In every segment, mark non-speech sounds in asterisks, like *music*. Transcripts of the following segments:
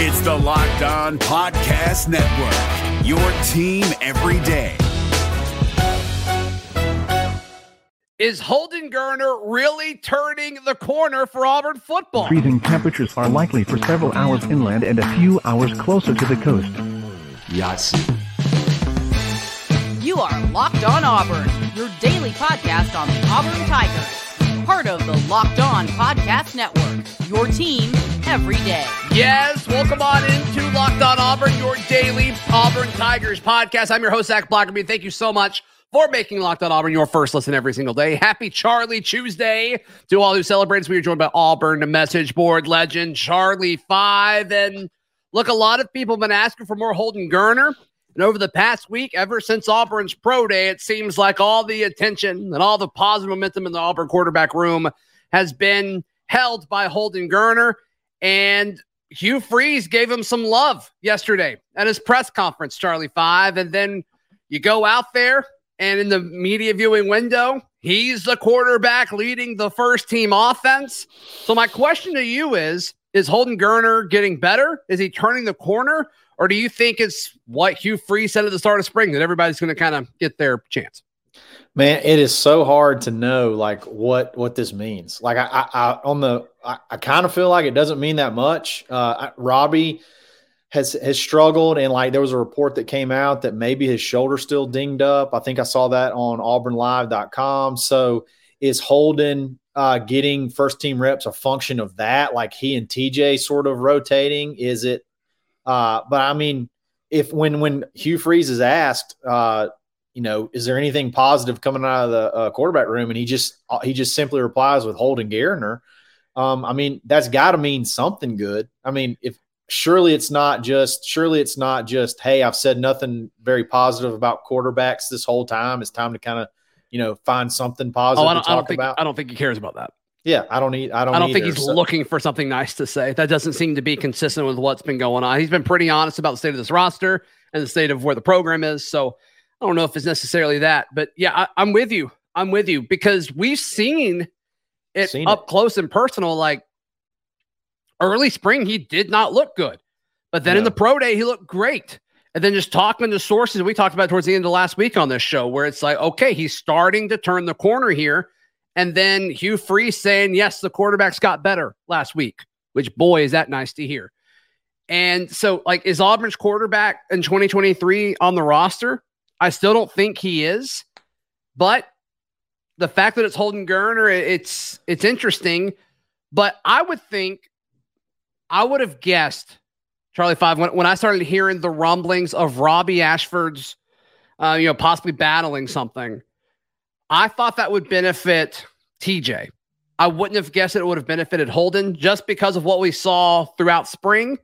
It's the Locked On Podcast Network, your team every day. Is Holden Geriner really turning the corner for Auburn football? Freezing temperatures are likely for several hours inland and a few hours closer to the coast. Yes. You are Locked On Auburn, your daily podcast on the Auburn Tigers. Part of the Locked On Podcast Network, your team every day. Yes, welcome on into Locked On Auburn, your daily Auburn Tigers podcast. I'm your host, Zac Blackerby. Thank you so much for making Locked On Auburn your first listen every single day. Happy Charlie Tuesday to all who celebrate. We are joined by Auburn message board legend Charlie Five. And look, a lot of people have been asking for more Holden Geriner. And over the past week, ever since Auburn's pro day, it seems like all the attention and all the positive momentum in the Auburn quarterback room has been held by Holden Geriner. And Hugh Freeze gave him some love yesterday at his press conference, Charlie Five. And then you go out there and in the media viewing window, he's the quarterback leading the first team offense. So my question to you is, is Holden Geriner getting better? Is he turning the corner? Or do you think it's what Hugh Freeze said at the start of spring that everybody's going to kind of get their chance? Man, it is so hard to know like what what this means. Like I, I, I on the I, I kind of feel like it doesn't mean that much. Uh, Robby has has struggled and like there was a report that came out that maybe his shoulder still dinged up. I think I saw that on auburnlive.com. So is Holden uh, getting first team reps a function of that? Like he and TJ sort of rotating? Is it uh, but I mean if when when Hugh Freeze is asked uh, you know, is there anything positive coming out of the uh, quarterback room? And he just he just simply replies with Holden Geriner. Um, I mean, that's got to mean something good. I mean, if surely it's not just surely it's not just hey i've said nothing very positive about quarterbacks this whole time it's time to kind of you know find something positive oh, I, don't, I don't think, about i don't think he cares about that yeah i don't need i don't i don't either, think he's so. looking for something nice to say that doesn't seem to be consistent with what's been going on he's been pretty honest about the state of this roster and the state of where the program is so i don't know if it's necessarily that but yeah I, am with you i'm with you because we've seen it seen up it. close and personal like early spring, he did not look good. But then no. in the pro day, he looked great. And then just talking to sources we talked about towards the end of last week on this show, where it's like, okay, he's starting to turn the corner here. And then Hugh Freeze saying, yes, the quarterbacks got better last week, which boy, is that nice to hear. And so, like, is Auburn's quarterback in 2023 on the roster? I still don't think he is. But the fact that it's Holden Geriner, it's it's interesting. But I would think I would have guessed, Charlie Five, when, when I started hearing the rumblings of Robby Ashford's, uh, you know, possibly battling something, I thought that would benefit TJ. I wouldn't have guessed it would have benefited Holden just because of what we saw throughout spring.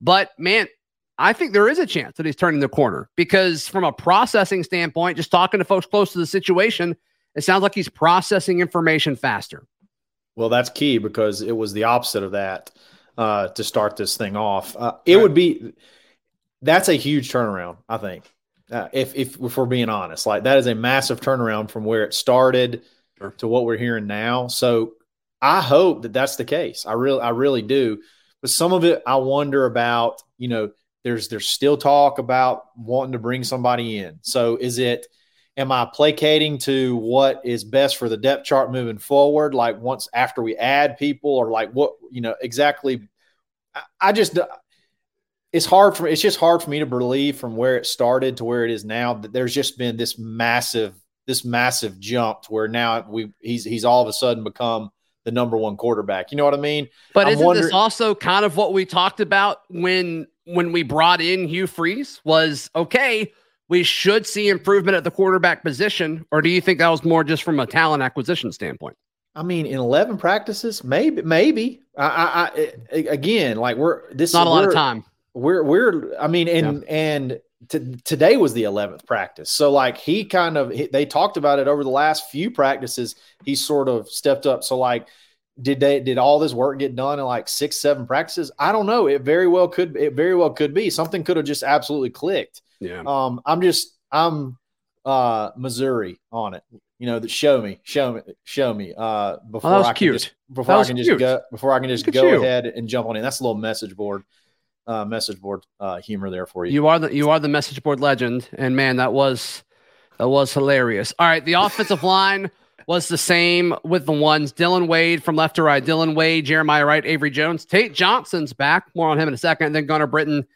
But man, I think there is a chance that he's turning the corner because, from a processing standpoint, just talking to folks close to the situation, it sounds like he's processing information faster. Well, that's key because it was the opposite of that uh, to start this thing off. Uh, it right. would be that's a huge turnaround, I think. Uh, if, if if we're being honest, like that is a massive turnaround from where it started sure. to what we're hearing now. So I hope that that's the case. I really I really do. But some of it I wonder about. You know, there's there's still talk about wanting to bring somebody in. So is it? am I placating to what is best for the depth chart moving forward? Like once after we add people, or like what you know exactly? I, I just it's hard for it's just hard for me to believe from where it started to where it is now that there's just been this massive this massive jump to where now we he's he's all of a sudden become the number one quarterback. You know what I mean? But I'm isn't this also kind of what we talked about when when we brought in Hugh Freeze? Was okay we should see improvement at the quarterback position, or do you think that was more just from a talent acquisition standpoint? I mean, in eleven practices, maybe, maybe. I, I, I again, like we're this not a lot of time. We're we're. I mean, and yeah. and t- today was the eleventh practice, so like he kind of he, they talked about it over the last few practices. He sort of stepped up. So like did they did all this work get done in like six seven practices i don't know it very well could it very well could be something could have just absolutely clicked yeah um i'm just i'm uh missouri on it you know that show me show me show me uh before oh, i can cute. just before i can just go before i can just go you. ahead and jump on it that's a little message board uh, message board uh, humor there for you. You are the you are the message board legend, and man, that was that was hilarious. All right, the *laughs* offensive line was the same with the ones Dillon Wade from left to right, Dillon Wade, Jeremiah Wright, Avery Jones, Tate Johnson's back. More on him in a second. And then Gunner Britton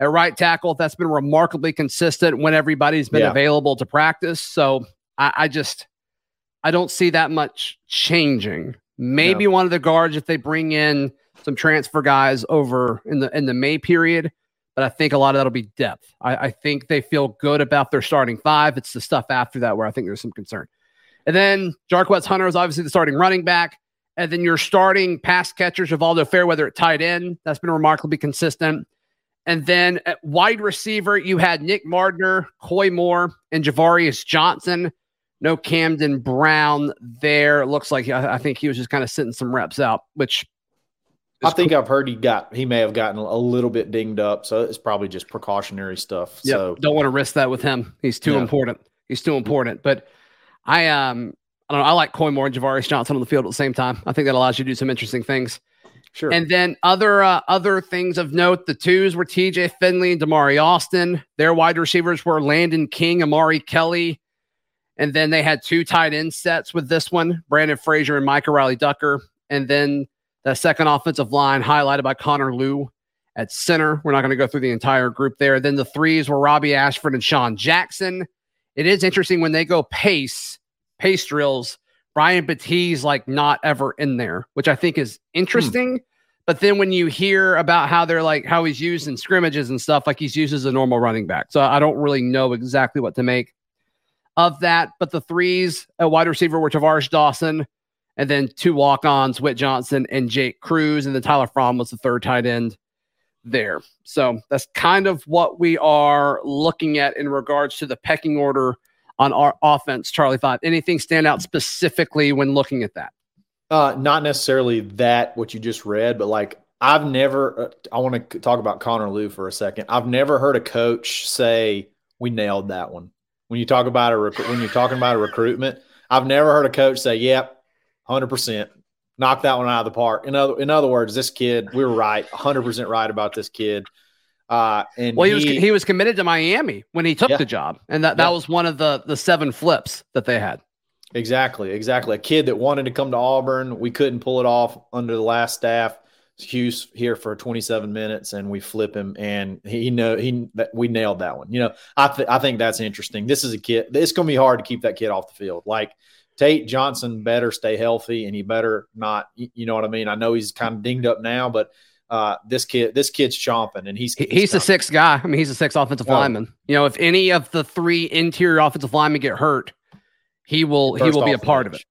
at right tackle. That's been remarkably consistent when everybody's been Yeah. available to practice. So I, I just I don't see that much changing. Maybe one of the guards if they bring in some transfer guys over in the in the May period, but I think a lot of that'll be depth. I, I think they feel good about their starting five. It's the stuff after that where I think there's some concern. And then Jarquez Hunter is obviously the starting running back. And then your starting pass catchers, Rivaldo Fairweather at tight end. That's been remarkably consistent. And then at wide receiver, you had Nick Mardner, Koy Moore, and Ja'Varrius Johnson. No Camden Brown there. Looks like I think he was just kind of sitting some reps out, which I think I've heard he got he may have gotten a little bit dinged up, so it's probably just precautionary stuff. Yeah, So don't want to risk that with him. He's too No. important. He's too important. But I um I don't know. I like Koy Moore and Ja'Varrius Johnson on the field at the same time. I think that allows you to do some interesting things. sure. And then other uh, other things of note: the twos were T.J. Finley and Damari Alston. Their wide receivers were Landon King, Omari Kelly, and then they had two tight end sets with this one: Brandon Frazier and Micah Riley Ducker. And then the second offensive line highlighted by Connor Lew at center. We're not going to go through the entire group there. Then the threes were Robby Ashford and Sean Jackson. It is interesting when they go pace pace drills. Brian Batiste like not ever in there, which I think is interesting. Hmm. But then when you hear about how they're like how he's used in scrimmages and stuff, like he's used as a normal running back. So I don't really know exactly what to make of that. But the threes, a wide receiver were Tar'Varish Dawson, and then two walk-ons, Whit Johnson and Jake Cruz, and then Tyler Fromm was the third tight end there. So that's kind of what we are looking at in regards to the pecking order on our offense, Charlie Five. Anything stand out specifically when looking at that? Uh, not necessarily that what you just read, but like I've never. Uh, I want to talk about Connor Lew for a second. I've never heard a coach say we nailed that one. When you talk about a rec- when you're talking about a recruitment, I've never heard a coach say, "Yep, hundred percent, knock that one out of the park." In other in other words, this kid, we were right, hundred percent right about this kid. Uh, and Well, he, was he was committed to Miami when he took Yeah. the job, and that, that Yeah. was one of the the seven flips that they had. Exactly, exactly. A kid that wanted to come to Auburn, we couldn't pull it off under the last staff. Hughes here for 27 minutes, and we flip him, and he know he that we nailed that one. You know, I th- I think that's interesting. This is a kid. It's going to be hard to keep that kid off the field. Like Tate Johnson better stay healthy, and he better not. You know what I mean? I know he's kind of dinged up now, but uh, this kid, this kid's chomping, and he's He, he's the sixth guy. I mean, he's the sixth offensive Oh. lineman. You know, if any of the three interior offensive linemen get hurt, he will he will be a part of it.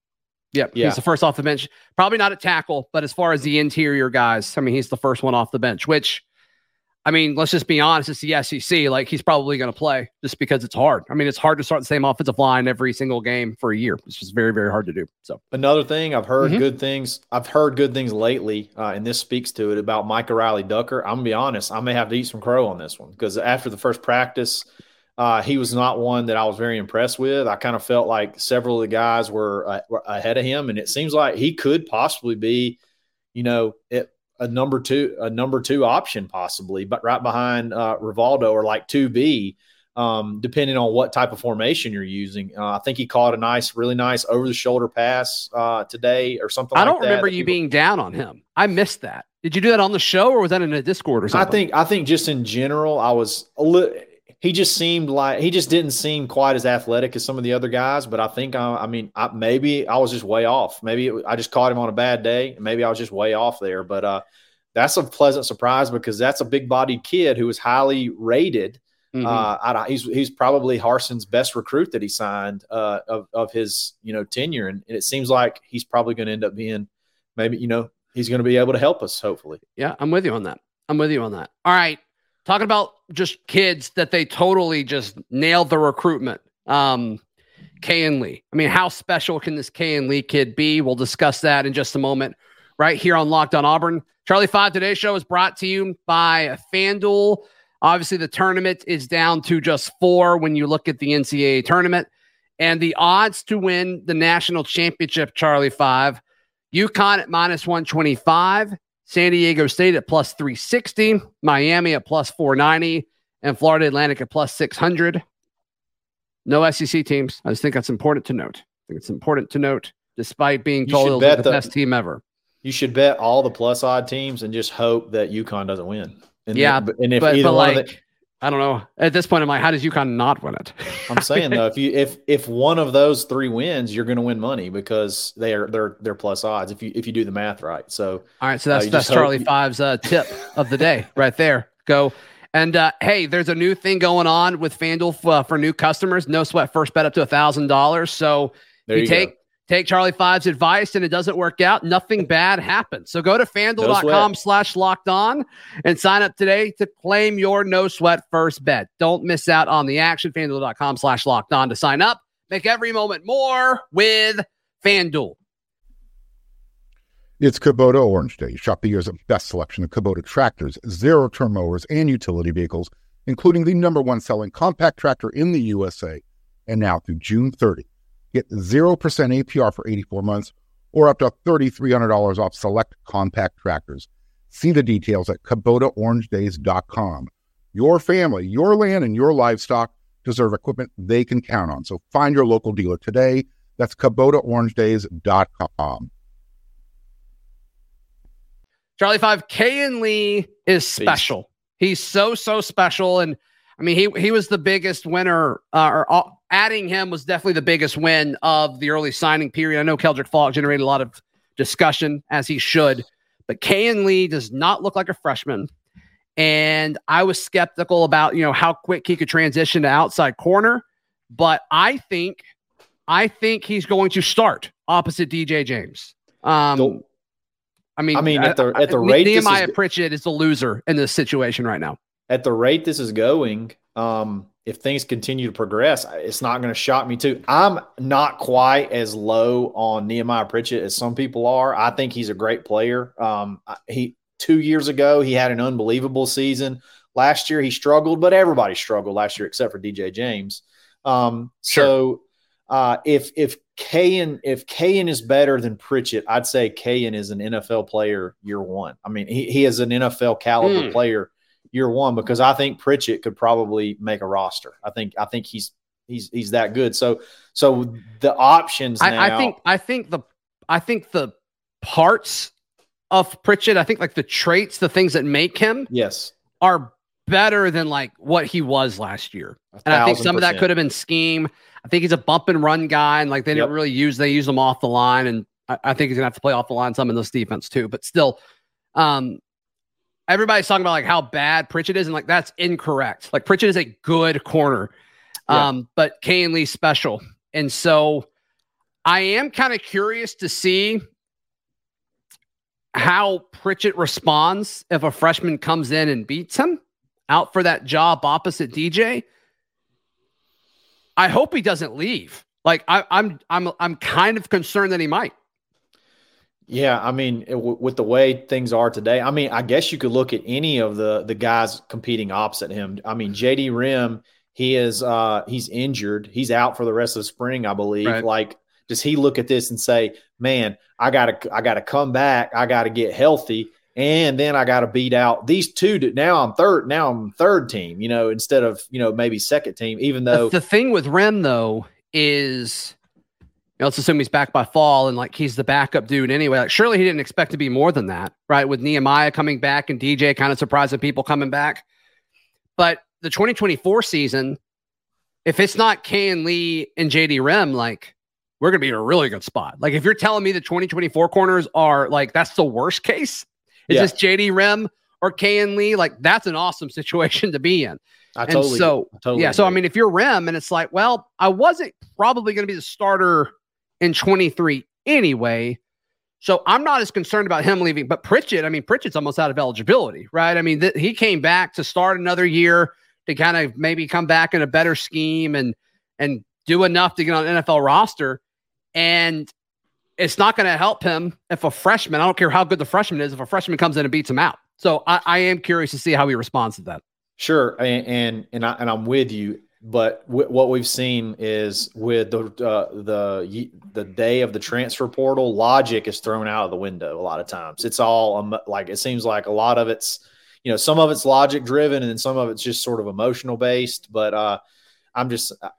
Yep, Yeah. he's the first off the bench. Probably not at tackle, but as far as the interior guys, I mean, he's the first one off the bench. Which, I mean, let's just be honest, it's the SEC. Like he's probably going to play just because it's hard. I mean, it's hard to start the same offensive line every single game for a year. It's just very very hard to do. So Another thing I've heard Mhm. good things. I've heard good things lately, uh, and this speaks to it about Micah Riley Ducker. I'm gonna be honest. I may have to eat some crow on this one because after the first practice, uh, he was not one that I was very impressed with. I kind of felt like several of the guys were, uh, were ahead of him, and it seems like he could possibly be, you know, it, a number two, a number two option possibly, but right behind uh, Rivaldo or like two B um, depending on what type of formation you're using. Uh, I think he caught a nice, really nice over the shoulder pass uh, today or something. I don't remember that you being down on him. I missed that. Did you do that on the show or was that in a Discord or something? I think I think just in general, I was a little. He just seemed like he just didn't seem quite as athletic as some of the other guys. But I think I, I mean, I, maybe I was just way off. Maybe it, I just caught him on a bad day. Maybe I was just way off there. But uh, that's a pleasant surprise because that's a big bodied kid who was highly rated. Mhm. Uh, I, he's he's probably Harsin's best recruit that he signed uh, of of his you know tenure, and, and it seems like he's probably going to end up being maybe you know he's going to be able to help us hopefully. Yeah, I'm with you on that. I'm with you on that. All right. Talking about just kids that they totally just nailed the recruitment. Um, Kayin Lee. I mean, how special can this Kayin Lee kid be? We'll discuss that in just a moment, right here on Locked on Auburn. Charlie Five today's show is brought to you by FanDuel. Obviously, the tournament is down to just four when you look at the NCAA tournament. And the odds to win the national championship, Charlie Five, UConn at minus 125, San Diego State at plus 360, Miami at plus 490, and Florida Atlantic at plus 600. No SEC teams. I just think that's important to note. I think it's important to note, despite being told should it was bet the the- best team ever. You should bet all the plus odd teams and just hope that UConn doesn't win. And Yeah, then- and if but, either but one like, of the, I don't know. At this point, I'm like, how does UConn not win it? *laughs* I'm saying though, if you if if one of those three wins, you're going to win money because they are they're they're plus odds if you if you do the math right. So All right, so that's you that's hope Charlie Five's uh, tip of the day *laughs* right there. Go and uh, hey, there's a new thing going on with FanDuel f- uh, for new customers. No sweat, first bet up to a thousand dollars. So there you, you, take go. Take Charlie Five's advice and it doesn't work out, nothing bad happens. So go to fanduel.com slash locked on and sign up today to claim your no sweat first bet. Don't miss out on the action. Fanduel.com slash locked on to sign up. Make every moment more with FanDuel. It's Kubota Orange Day. Shop the year's best selection of Kubota tractors, zero turn mowers, and utility vehicles, including the number one selling compact tractor in the USA. And now through June 30, get 0% APR for 84 months or up to $3,300 off select compact tractors. See the details at KubotaOrangeDays.com. Your family, your land, and your livestock deserve equipment they can count on. So find your local dealer today. That's KubotaOrangeDays.com. Charlie Five, Kayin Lee is special. He's so so special, and I mean he he was the biggest winner. Uh, or uh, adding him was definitely the biggest win of the early signing period. I know Keldric Faulk generated a lot of discussion as he should, but Kayin Lee does not look like a freshman, and I was skeptical about you know how quick he could transition to outside corner, but I think I think he's going to start opposite DJ James. Um, I mean, I mean, at the- at the Ne- rate this is Nehemiah Pritchett is the loser in this situation right now. at the rate this is going, um, if things continue to progress, it's not going to shock me too. I'm not quite as low on Nehemiah Pritchett as some people are. I think he's a great player. Um, he two years ago he had an unbelievable season. Last year he struggled, but everybody struggled last year except for DJ James. Um, so uh, if if Kayin if Kayin is better than Pritchett, I'd say Kayin is an NFL player year one. I mean, he, he is an NFL caliber Hmm. player year one because I think Pritchett could probably make a roster. I think I think he's he's he's that good. So so the options now, I, I think I think the I think the parts of Pritchett, I think like the traits, the things that make him yes, are better than like what he was last year. And I think some of that could have been scheme. I think he's a bump and run guy, and like they didn't really use they use him off the line, and I, I think he's gonna have to play off the line some in this defense too. But still, um, everybody's talking about like how bad Pritchett is, and like that's incorrect. Like Pritchett is a good corner, Yeah. um, but Kayin Lee's special, and so I am kind of curious to see how Pritchett responds if a freshman comes in and beats him out for that job opposite DJ. I hope he doesn't leave. Like I, I'm, I'm, I'm kind of concerned that he might. Yeah, I mean, it- w- with the way things are today, I mean, I guess you could look at any of the the guys competing opposite him. I mean, JD Rhym, he is uh he's injured. He's out for the rest of the spring, I believe. Right. Like, does he look at this and say, "Man, I gotta I gotta come back. I gotta get healthy." And then I got to beat out these two. To, now I'm third. Now I'm third team. You know, instead of you know maybe second team. Even though the thing with Rhym though is, you know, let's assume he's back by fall and like he's the backup dude anyway. Like surely he didn't expect to be more than that, right? With Nehemiah coming back and DJ kind of surprising people coming back. But the 2024 season, if it's not Kayin Lee and JD Rhym, like we're gonna be in a really good spot. Like if you're telling me the 2024 corners are like that's the worst case, is Yeah. this JD Rhym or Kayin Lee? Like that's an awesome *laughs* situation to be in. I and totally, so, totally yeah, so I mean, if you're Rhym and it's like, well, I wasn't probably going to be the starter in 23 anyway. So I'm not as concerned about him leaving. But Pritchett, I mean, Pritchett's almost out of eligibility, right? I mean, th- he came back to start another year to kind of maybe come back in a better scheme and and do enough to get on NFL roster. And it's not going to help him if a freshman, I don't care how good the freshman is, if a freshman comes in and beats him out. So I, I am curious to see how he responds to that. Sure, and and and, I, and I'm with you. But w- what we've seen is with the uh, the the day of the transfer portal, logic is thrown out of the window a lot of times. It's all um, like it seems like a lot of it's you know some of it's logic driven and some of it's just sort of emotional based. But uh, I'm just uh,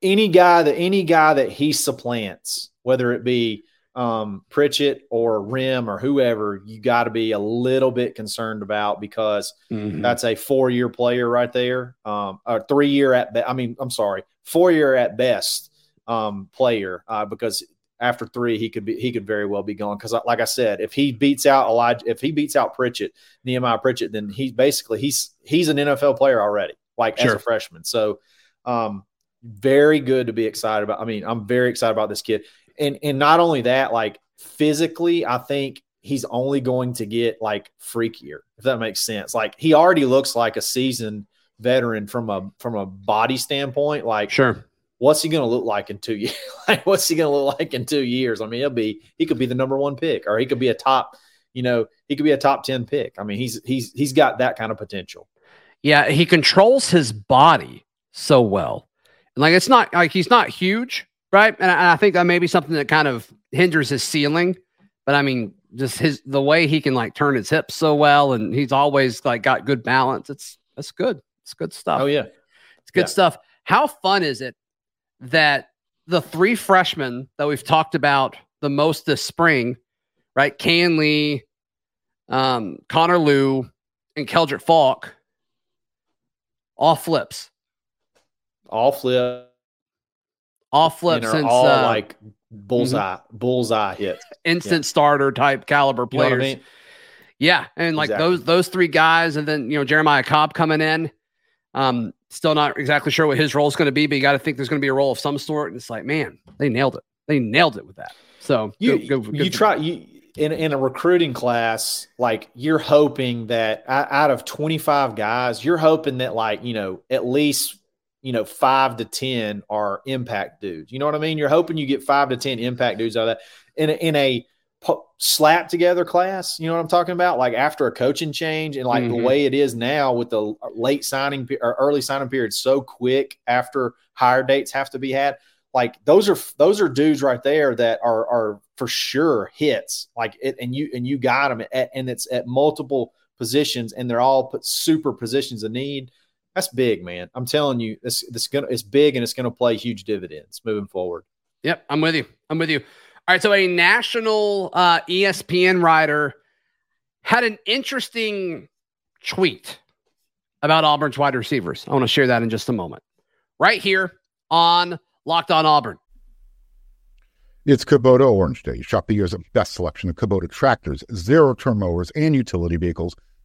any guy that any guy that he supplants, whether it be um, Pritchett or Rhym or whoever, you got to be a little bit concerned about because mm-hmm. that's a four year player right there, um, or three year at, be- I mean, I'm sorry, four year at best um, player uh, because after three he could be he could very well be gone because like I said, if he beats out Elijah, if he beats out Pritchett, Nehemiah Pritchett, then he's basically he's he's an NFL player already, like sure. as a freshman. So. Um, very good to be excited about. I mean, I'm very excited about this kid and and not only that, like physically, I think he's only going to get like freakier, if that makes sense. Like he already looks like a seasoned veteran from a from a body standpoint. Like sure. What's he going to look like in two years? *laughs* like, what's he going to look like in two years? I mean, he'll be he could be the number one pick, or he could be a top, you know, he could be a top ten pick. I mean, he's he's he's got that kind of potential. Yeah, he controls his body so well. Like it's not like he's not huge, right? And I, I think that may be something that kind of hinders his ceiling. But I mean, just his the way he can like turn his hips so well, and he's always like got good balance. It's that's good. It's good stuff. Oh yeah, it's good yeah. stuff. How fun is it that the three freshmen that we've talked about the most this spring, right? Kayin Lee, um, Connor Lew, and Keldric Faulk, all flips. All flip all flip since all uh, like bullseye mm-hmm. bullseye hit instant yeah. starter type caliber players. You know I mean? Yeah, and like exactly. those those three guys, and then you know Jeremiah Cobb coming in. Um, still not exactly sure what his role is going to be, but you got to think there's going to be a role of some sort. And it's like, man, they nailed it. They nailed it with that. So you you try you in in a recruiting class, like you're hoping that out of 25 guys, you're hoping that like you know at least you know, five to 10 are impact dudes. You know what I mean? You're hoping you get five to 10 impact dudes out of that in a, in a slap together class. You know what I'm talking about? Like after a coaching change and like mm-hmm. the way it is now with the late signing or early signing period so quick after hire dates have to be had. Like those are those are dudes right there that are are for sure hits. Like it, and you and you got them at, and it's at multiple positions and they're all put super positions of need that's big, man. I'm telling you, this this gonna it's big and it's gonna play huge dividends moving forward. Yep, I'm with you. I'm with you. All right, so a national uh, ESPN writer had an interesting tweet about Auburn's wide receivers. I want to share that in just a moment. Right here on Locked On Auburn. It's Kubota Orange Day. Shop the year's best selection of Kubota tractors, zero turn mowers, and utility vehicles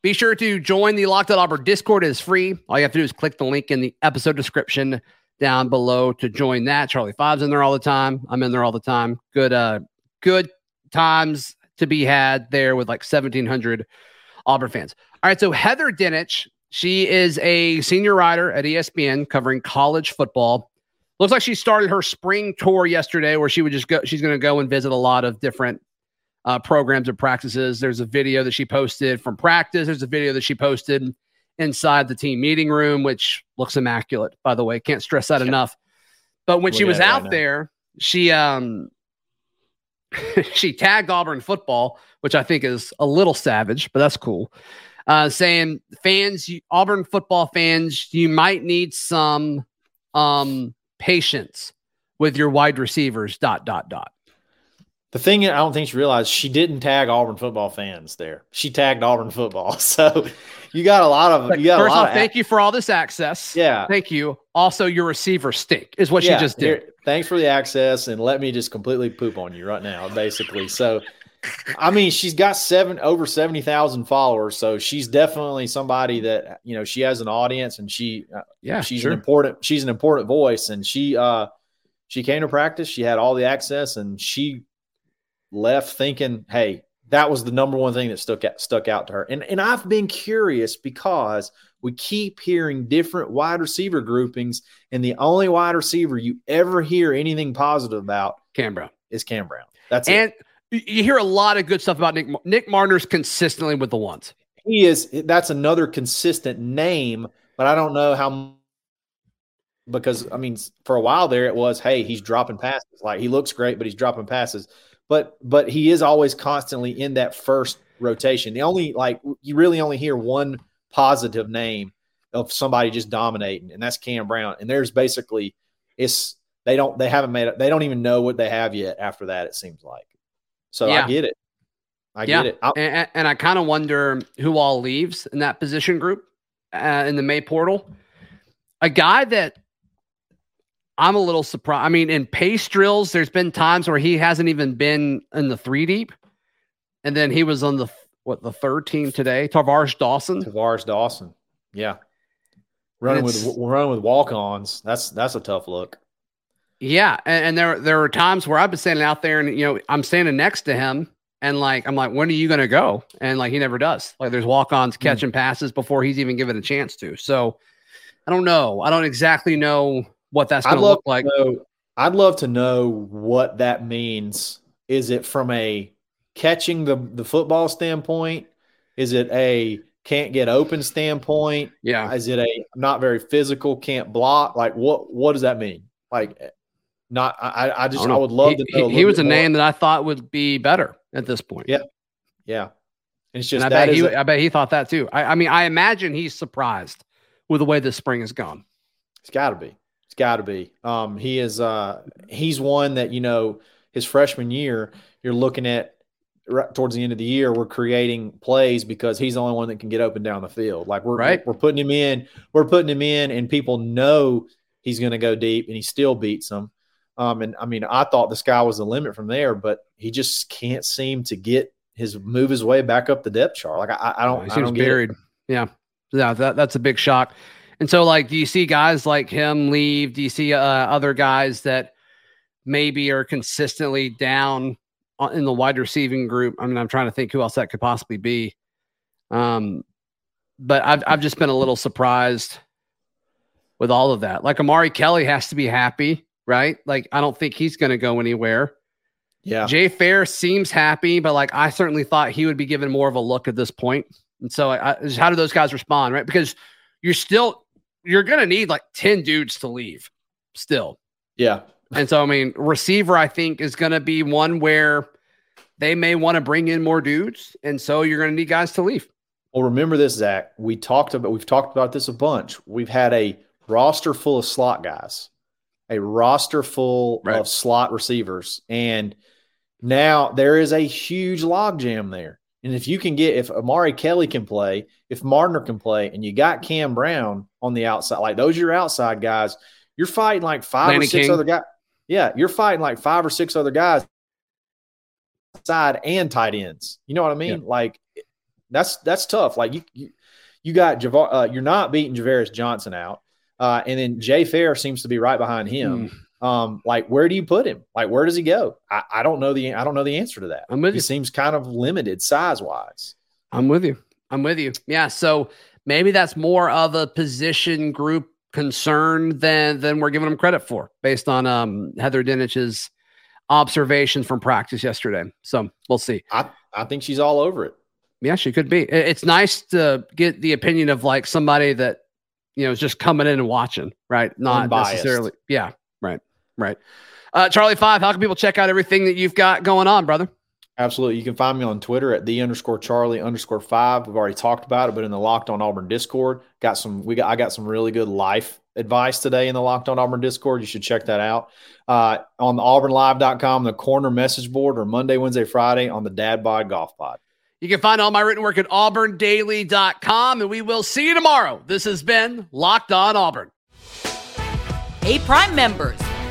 Be sure to join the Locked On Auburn Discord. It is free. All you have to do is click the link in the episode description down below to join that. Charlie Five's in there all the time. I'm in there all the time. Good, uh, good times to be had there with like 1,700 Auburn fans. All right, so Heather Dinich, she is a senior writer at ESPN covering college football. Looks like she started her spring tour yesterday, where she would just go. She's going to go and visit a lot of different uh, programs and practices. There's a video that she posted from practice. There's a video that she posted inside the team meeting room, which looks immaculate, by the way. Can't stress that yeah. enough. But when she was out right there, she um *laughs* she tagged Auburn football, which I think is a little savage, but that's cool. Uh, saying fans, Auburn football fans, you might need some um patience with your wide receivers. Dot dot dot. The thing I don't think she realized she didn't tag Auburn football fans there. She tagged Auburn football. *laughs* So you got a lot of you got First a lot off, thank you for all this access. Yeah. Thank you. Also, your receiver stink is what yeah, she just did. Here, thanks for the access and let me just completely poop on you right now, basically. So I mean, she's got seven over seventy thousand followers, so she's definitely somebody that you know she has an audience, and she uh, yeah she's sure. an important she's an important voice, and she uh she came to practice. She had all the access, and she left thinking, "Hey, that was the number one thing that stuck out, stuck out to her." And and I've been curious because we keep hearing different wide receiver groupings, and the only wide receiver you ever hear anything positive about Cam Brown is Cam Brown. That's and it. you hear a lot of good stuff about Nick. Nick Mardner's consistently with the ones. He is. That's another consistent name, but I don't know how. Because I mean, for a while there, it was, hey, he's dropping passes. Like he looks great, but he's dropping passes. But but he is always constantly in that first rotation. The only like you really only hear one positive name of somebody just dominating, and that's Cam Brown. And there's basically it's they don't they haven't made it. They don't even know what they have yet. After that, it seems like. So Yeah. I get it. I yeah, get it. I- and, and I kind of wonder who all leaves in that position group uh, in the May portal. A guy that I'm a little surprised. I mean, in pace drills, there's been times where he hasn't even been in the three deep, and then he was on the what the third team today. Tar'Varish Dawson. Tar'Varish Dawson. Yeah. Running with running with walk-ons. That's that's a tough look. Yeah, and, and there there are times where I've been standing out there, and you know I'm standing next to him, and like I'm like, when are you going to go? And like he never does. Like there's walk-ons Hmm. catching passes before he's even given a chance to. So I don't know. I don't exactly know what that's going to look like. know, I'd love to know what that means. Is it from a catching the the football standpoint? Is it a can't get open standpoint? Yeah, Is it a not very physical, can't block? Like what what does that mean? Like not I I just don't I, would love he, to he- know. he was a name that I thought would be better at this point. Yeah, Yeah. And it's and just I that bet he a- I bet he thought that too. I, I mean, I imagine he's surprised with the way this spring has gone. It's got to be. Got to be. Um, he is. Uh, he's one that you know his freshman year. You're looking at right towards the end of the year. We're creating plays because he's the only one that can get open down the field. Like we're Right. we're putting him in. We're putting him in, and people know he's going to go deep, and he still beats them. Um, and I mean, I thought the sky was the limit from there, but he just can't seem to get his move his way back up the depth chart. Like I, I don't. he I seems don't get it. buried. Yeah, yeah, that, that's a big shock. And so, like, do you see guys like him leave? Do you see uh, other guys that maybe are consistently down in the wide receiving group? I mean, I'm trying to think who else that could possibly be. Um, but I've I've just been a little surprised with all of that. Like Omari Kelly has to be happy, right? Like, I don't think he's going to go anywhere. Yeah. Jay Fair seems happy, but like I certainly thought he would be given more of a look at this point. And so, I, I, how do those guys respond, right? Because you're still you're going to need like ten dudes to leave, still. Yeah. And so, I mean, receiver, I think is going to be one where they may want to bring in more dudes, and so you're going to need guys to leave. Well, remember this, Zach. We talked about we've talked about this a bunch. We've had a roster full of slot guys, a roster full Right. of slot receivers, and now there is a huge logjam there. And if you can get if Omari Kelly can play, if Mardner can play, and you got Cam Brown on the outside, like those are your outside guys, you're fighting like five Landon or six King. other guys. Yeah, you're fighting like five or six other guys side and tight ends. You know what I mean? Like that's that's tough. Like you you, you got Javar, uh, you're not beating Ja'Varrius Johnson out, uh, and then Jay Fair seems to be right behind him. Hmm. Um, like where do you put him? Like where does he go? I, I don't know the I don't know the answer to that. I'm with He you. seems kind of limited size wise. I'm with you. I'm with you. Yeah. So maybe that's more of a position group concern than than we're giving them credit for, based on um, Heather Dinich's observations from practice yesterday. So we'll see. I I think she's all over it. Yeah, she could be. It's nice to get the opinion of like somebody that you know is just coming in and watching, right? Not Unbiased. necessarily. Yeah. Right. Right. Uh, Charlie Five. How can people check out everything that you've got going on, brother? Absolutely. You can find me on Twitter at the underscore Charlie underscore five. We've already talked about it, but in the Locked On Auburn Discord, got some we got I got some really good life advice today in the Locked On Auburn Discord. You should check that out. Uh, on the auburnlive.com, the corner message board, or Monday, Wednesday, Friday on the Dad Bod Golf Pod. You can find all my written work at auburndaily.com, and we will see you tomorrow. This has been Locked On Auburn. Hey, Prime members,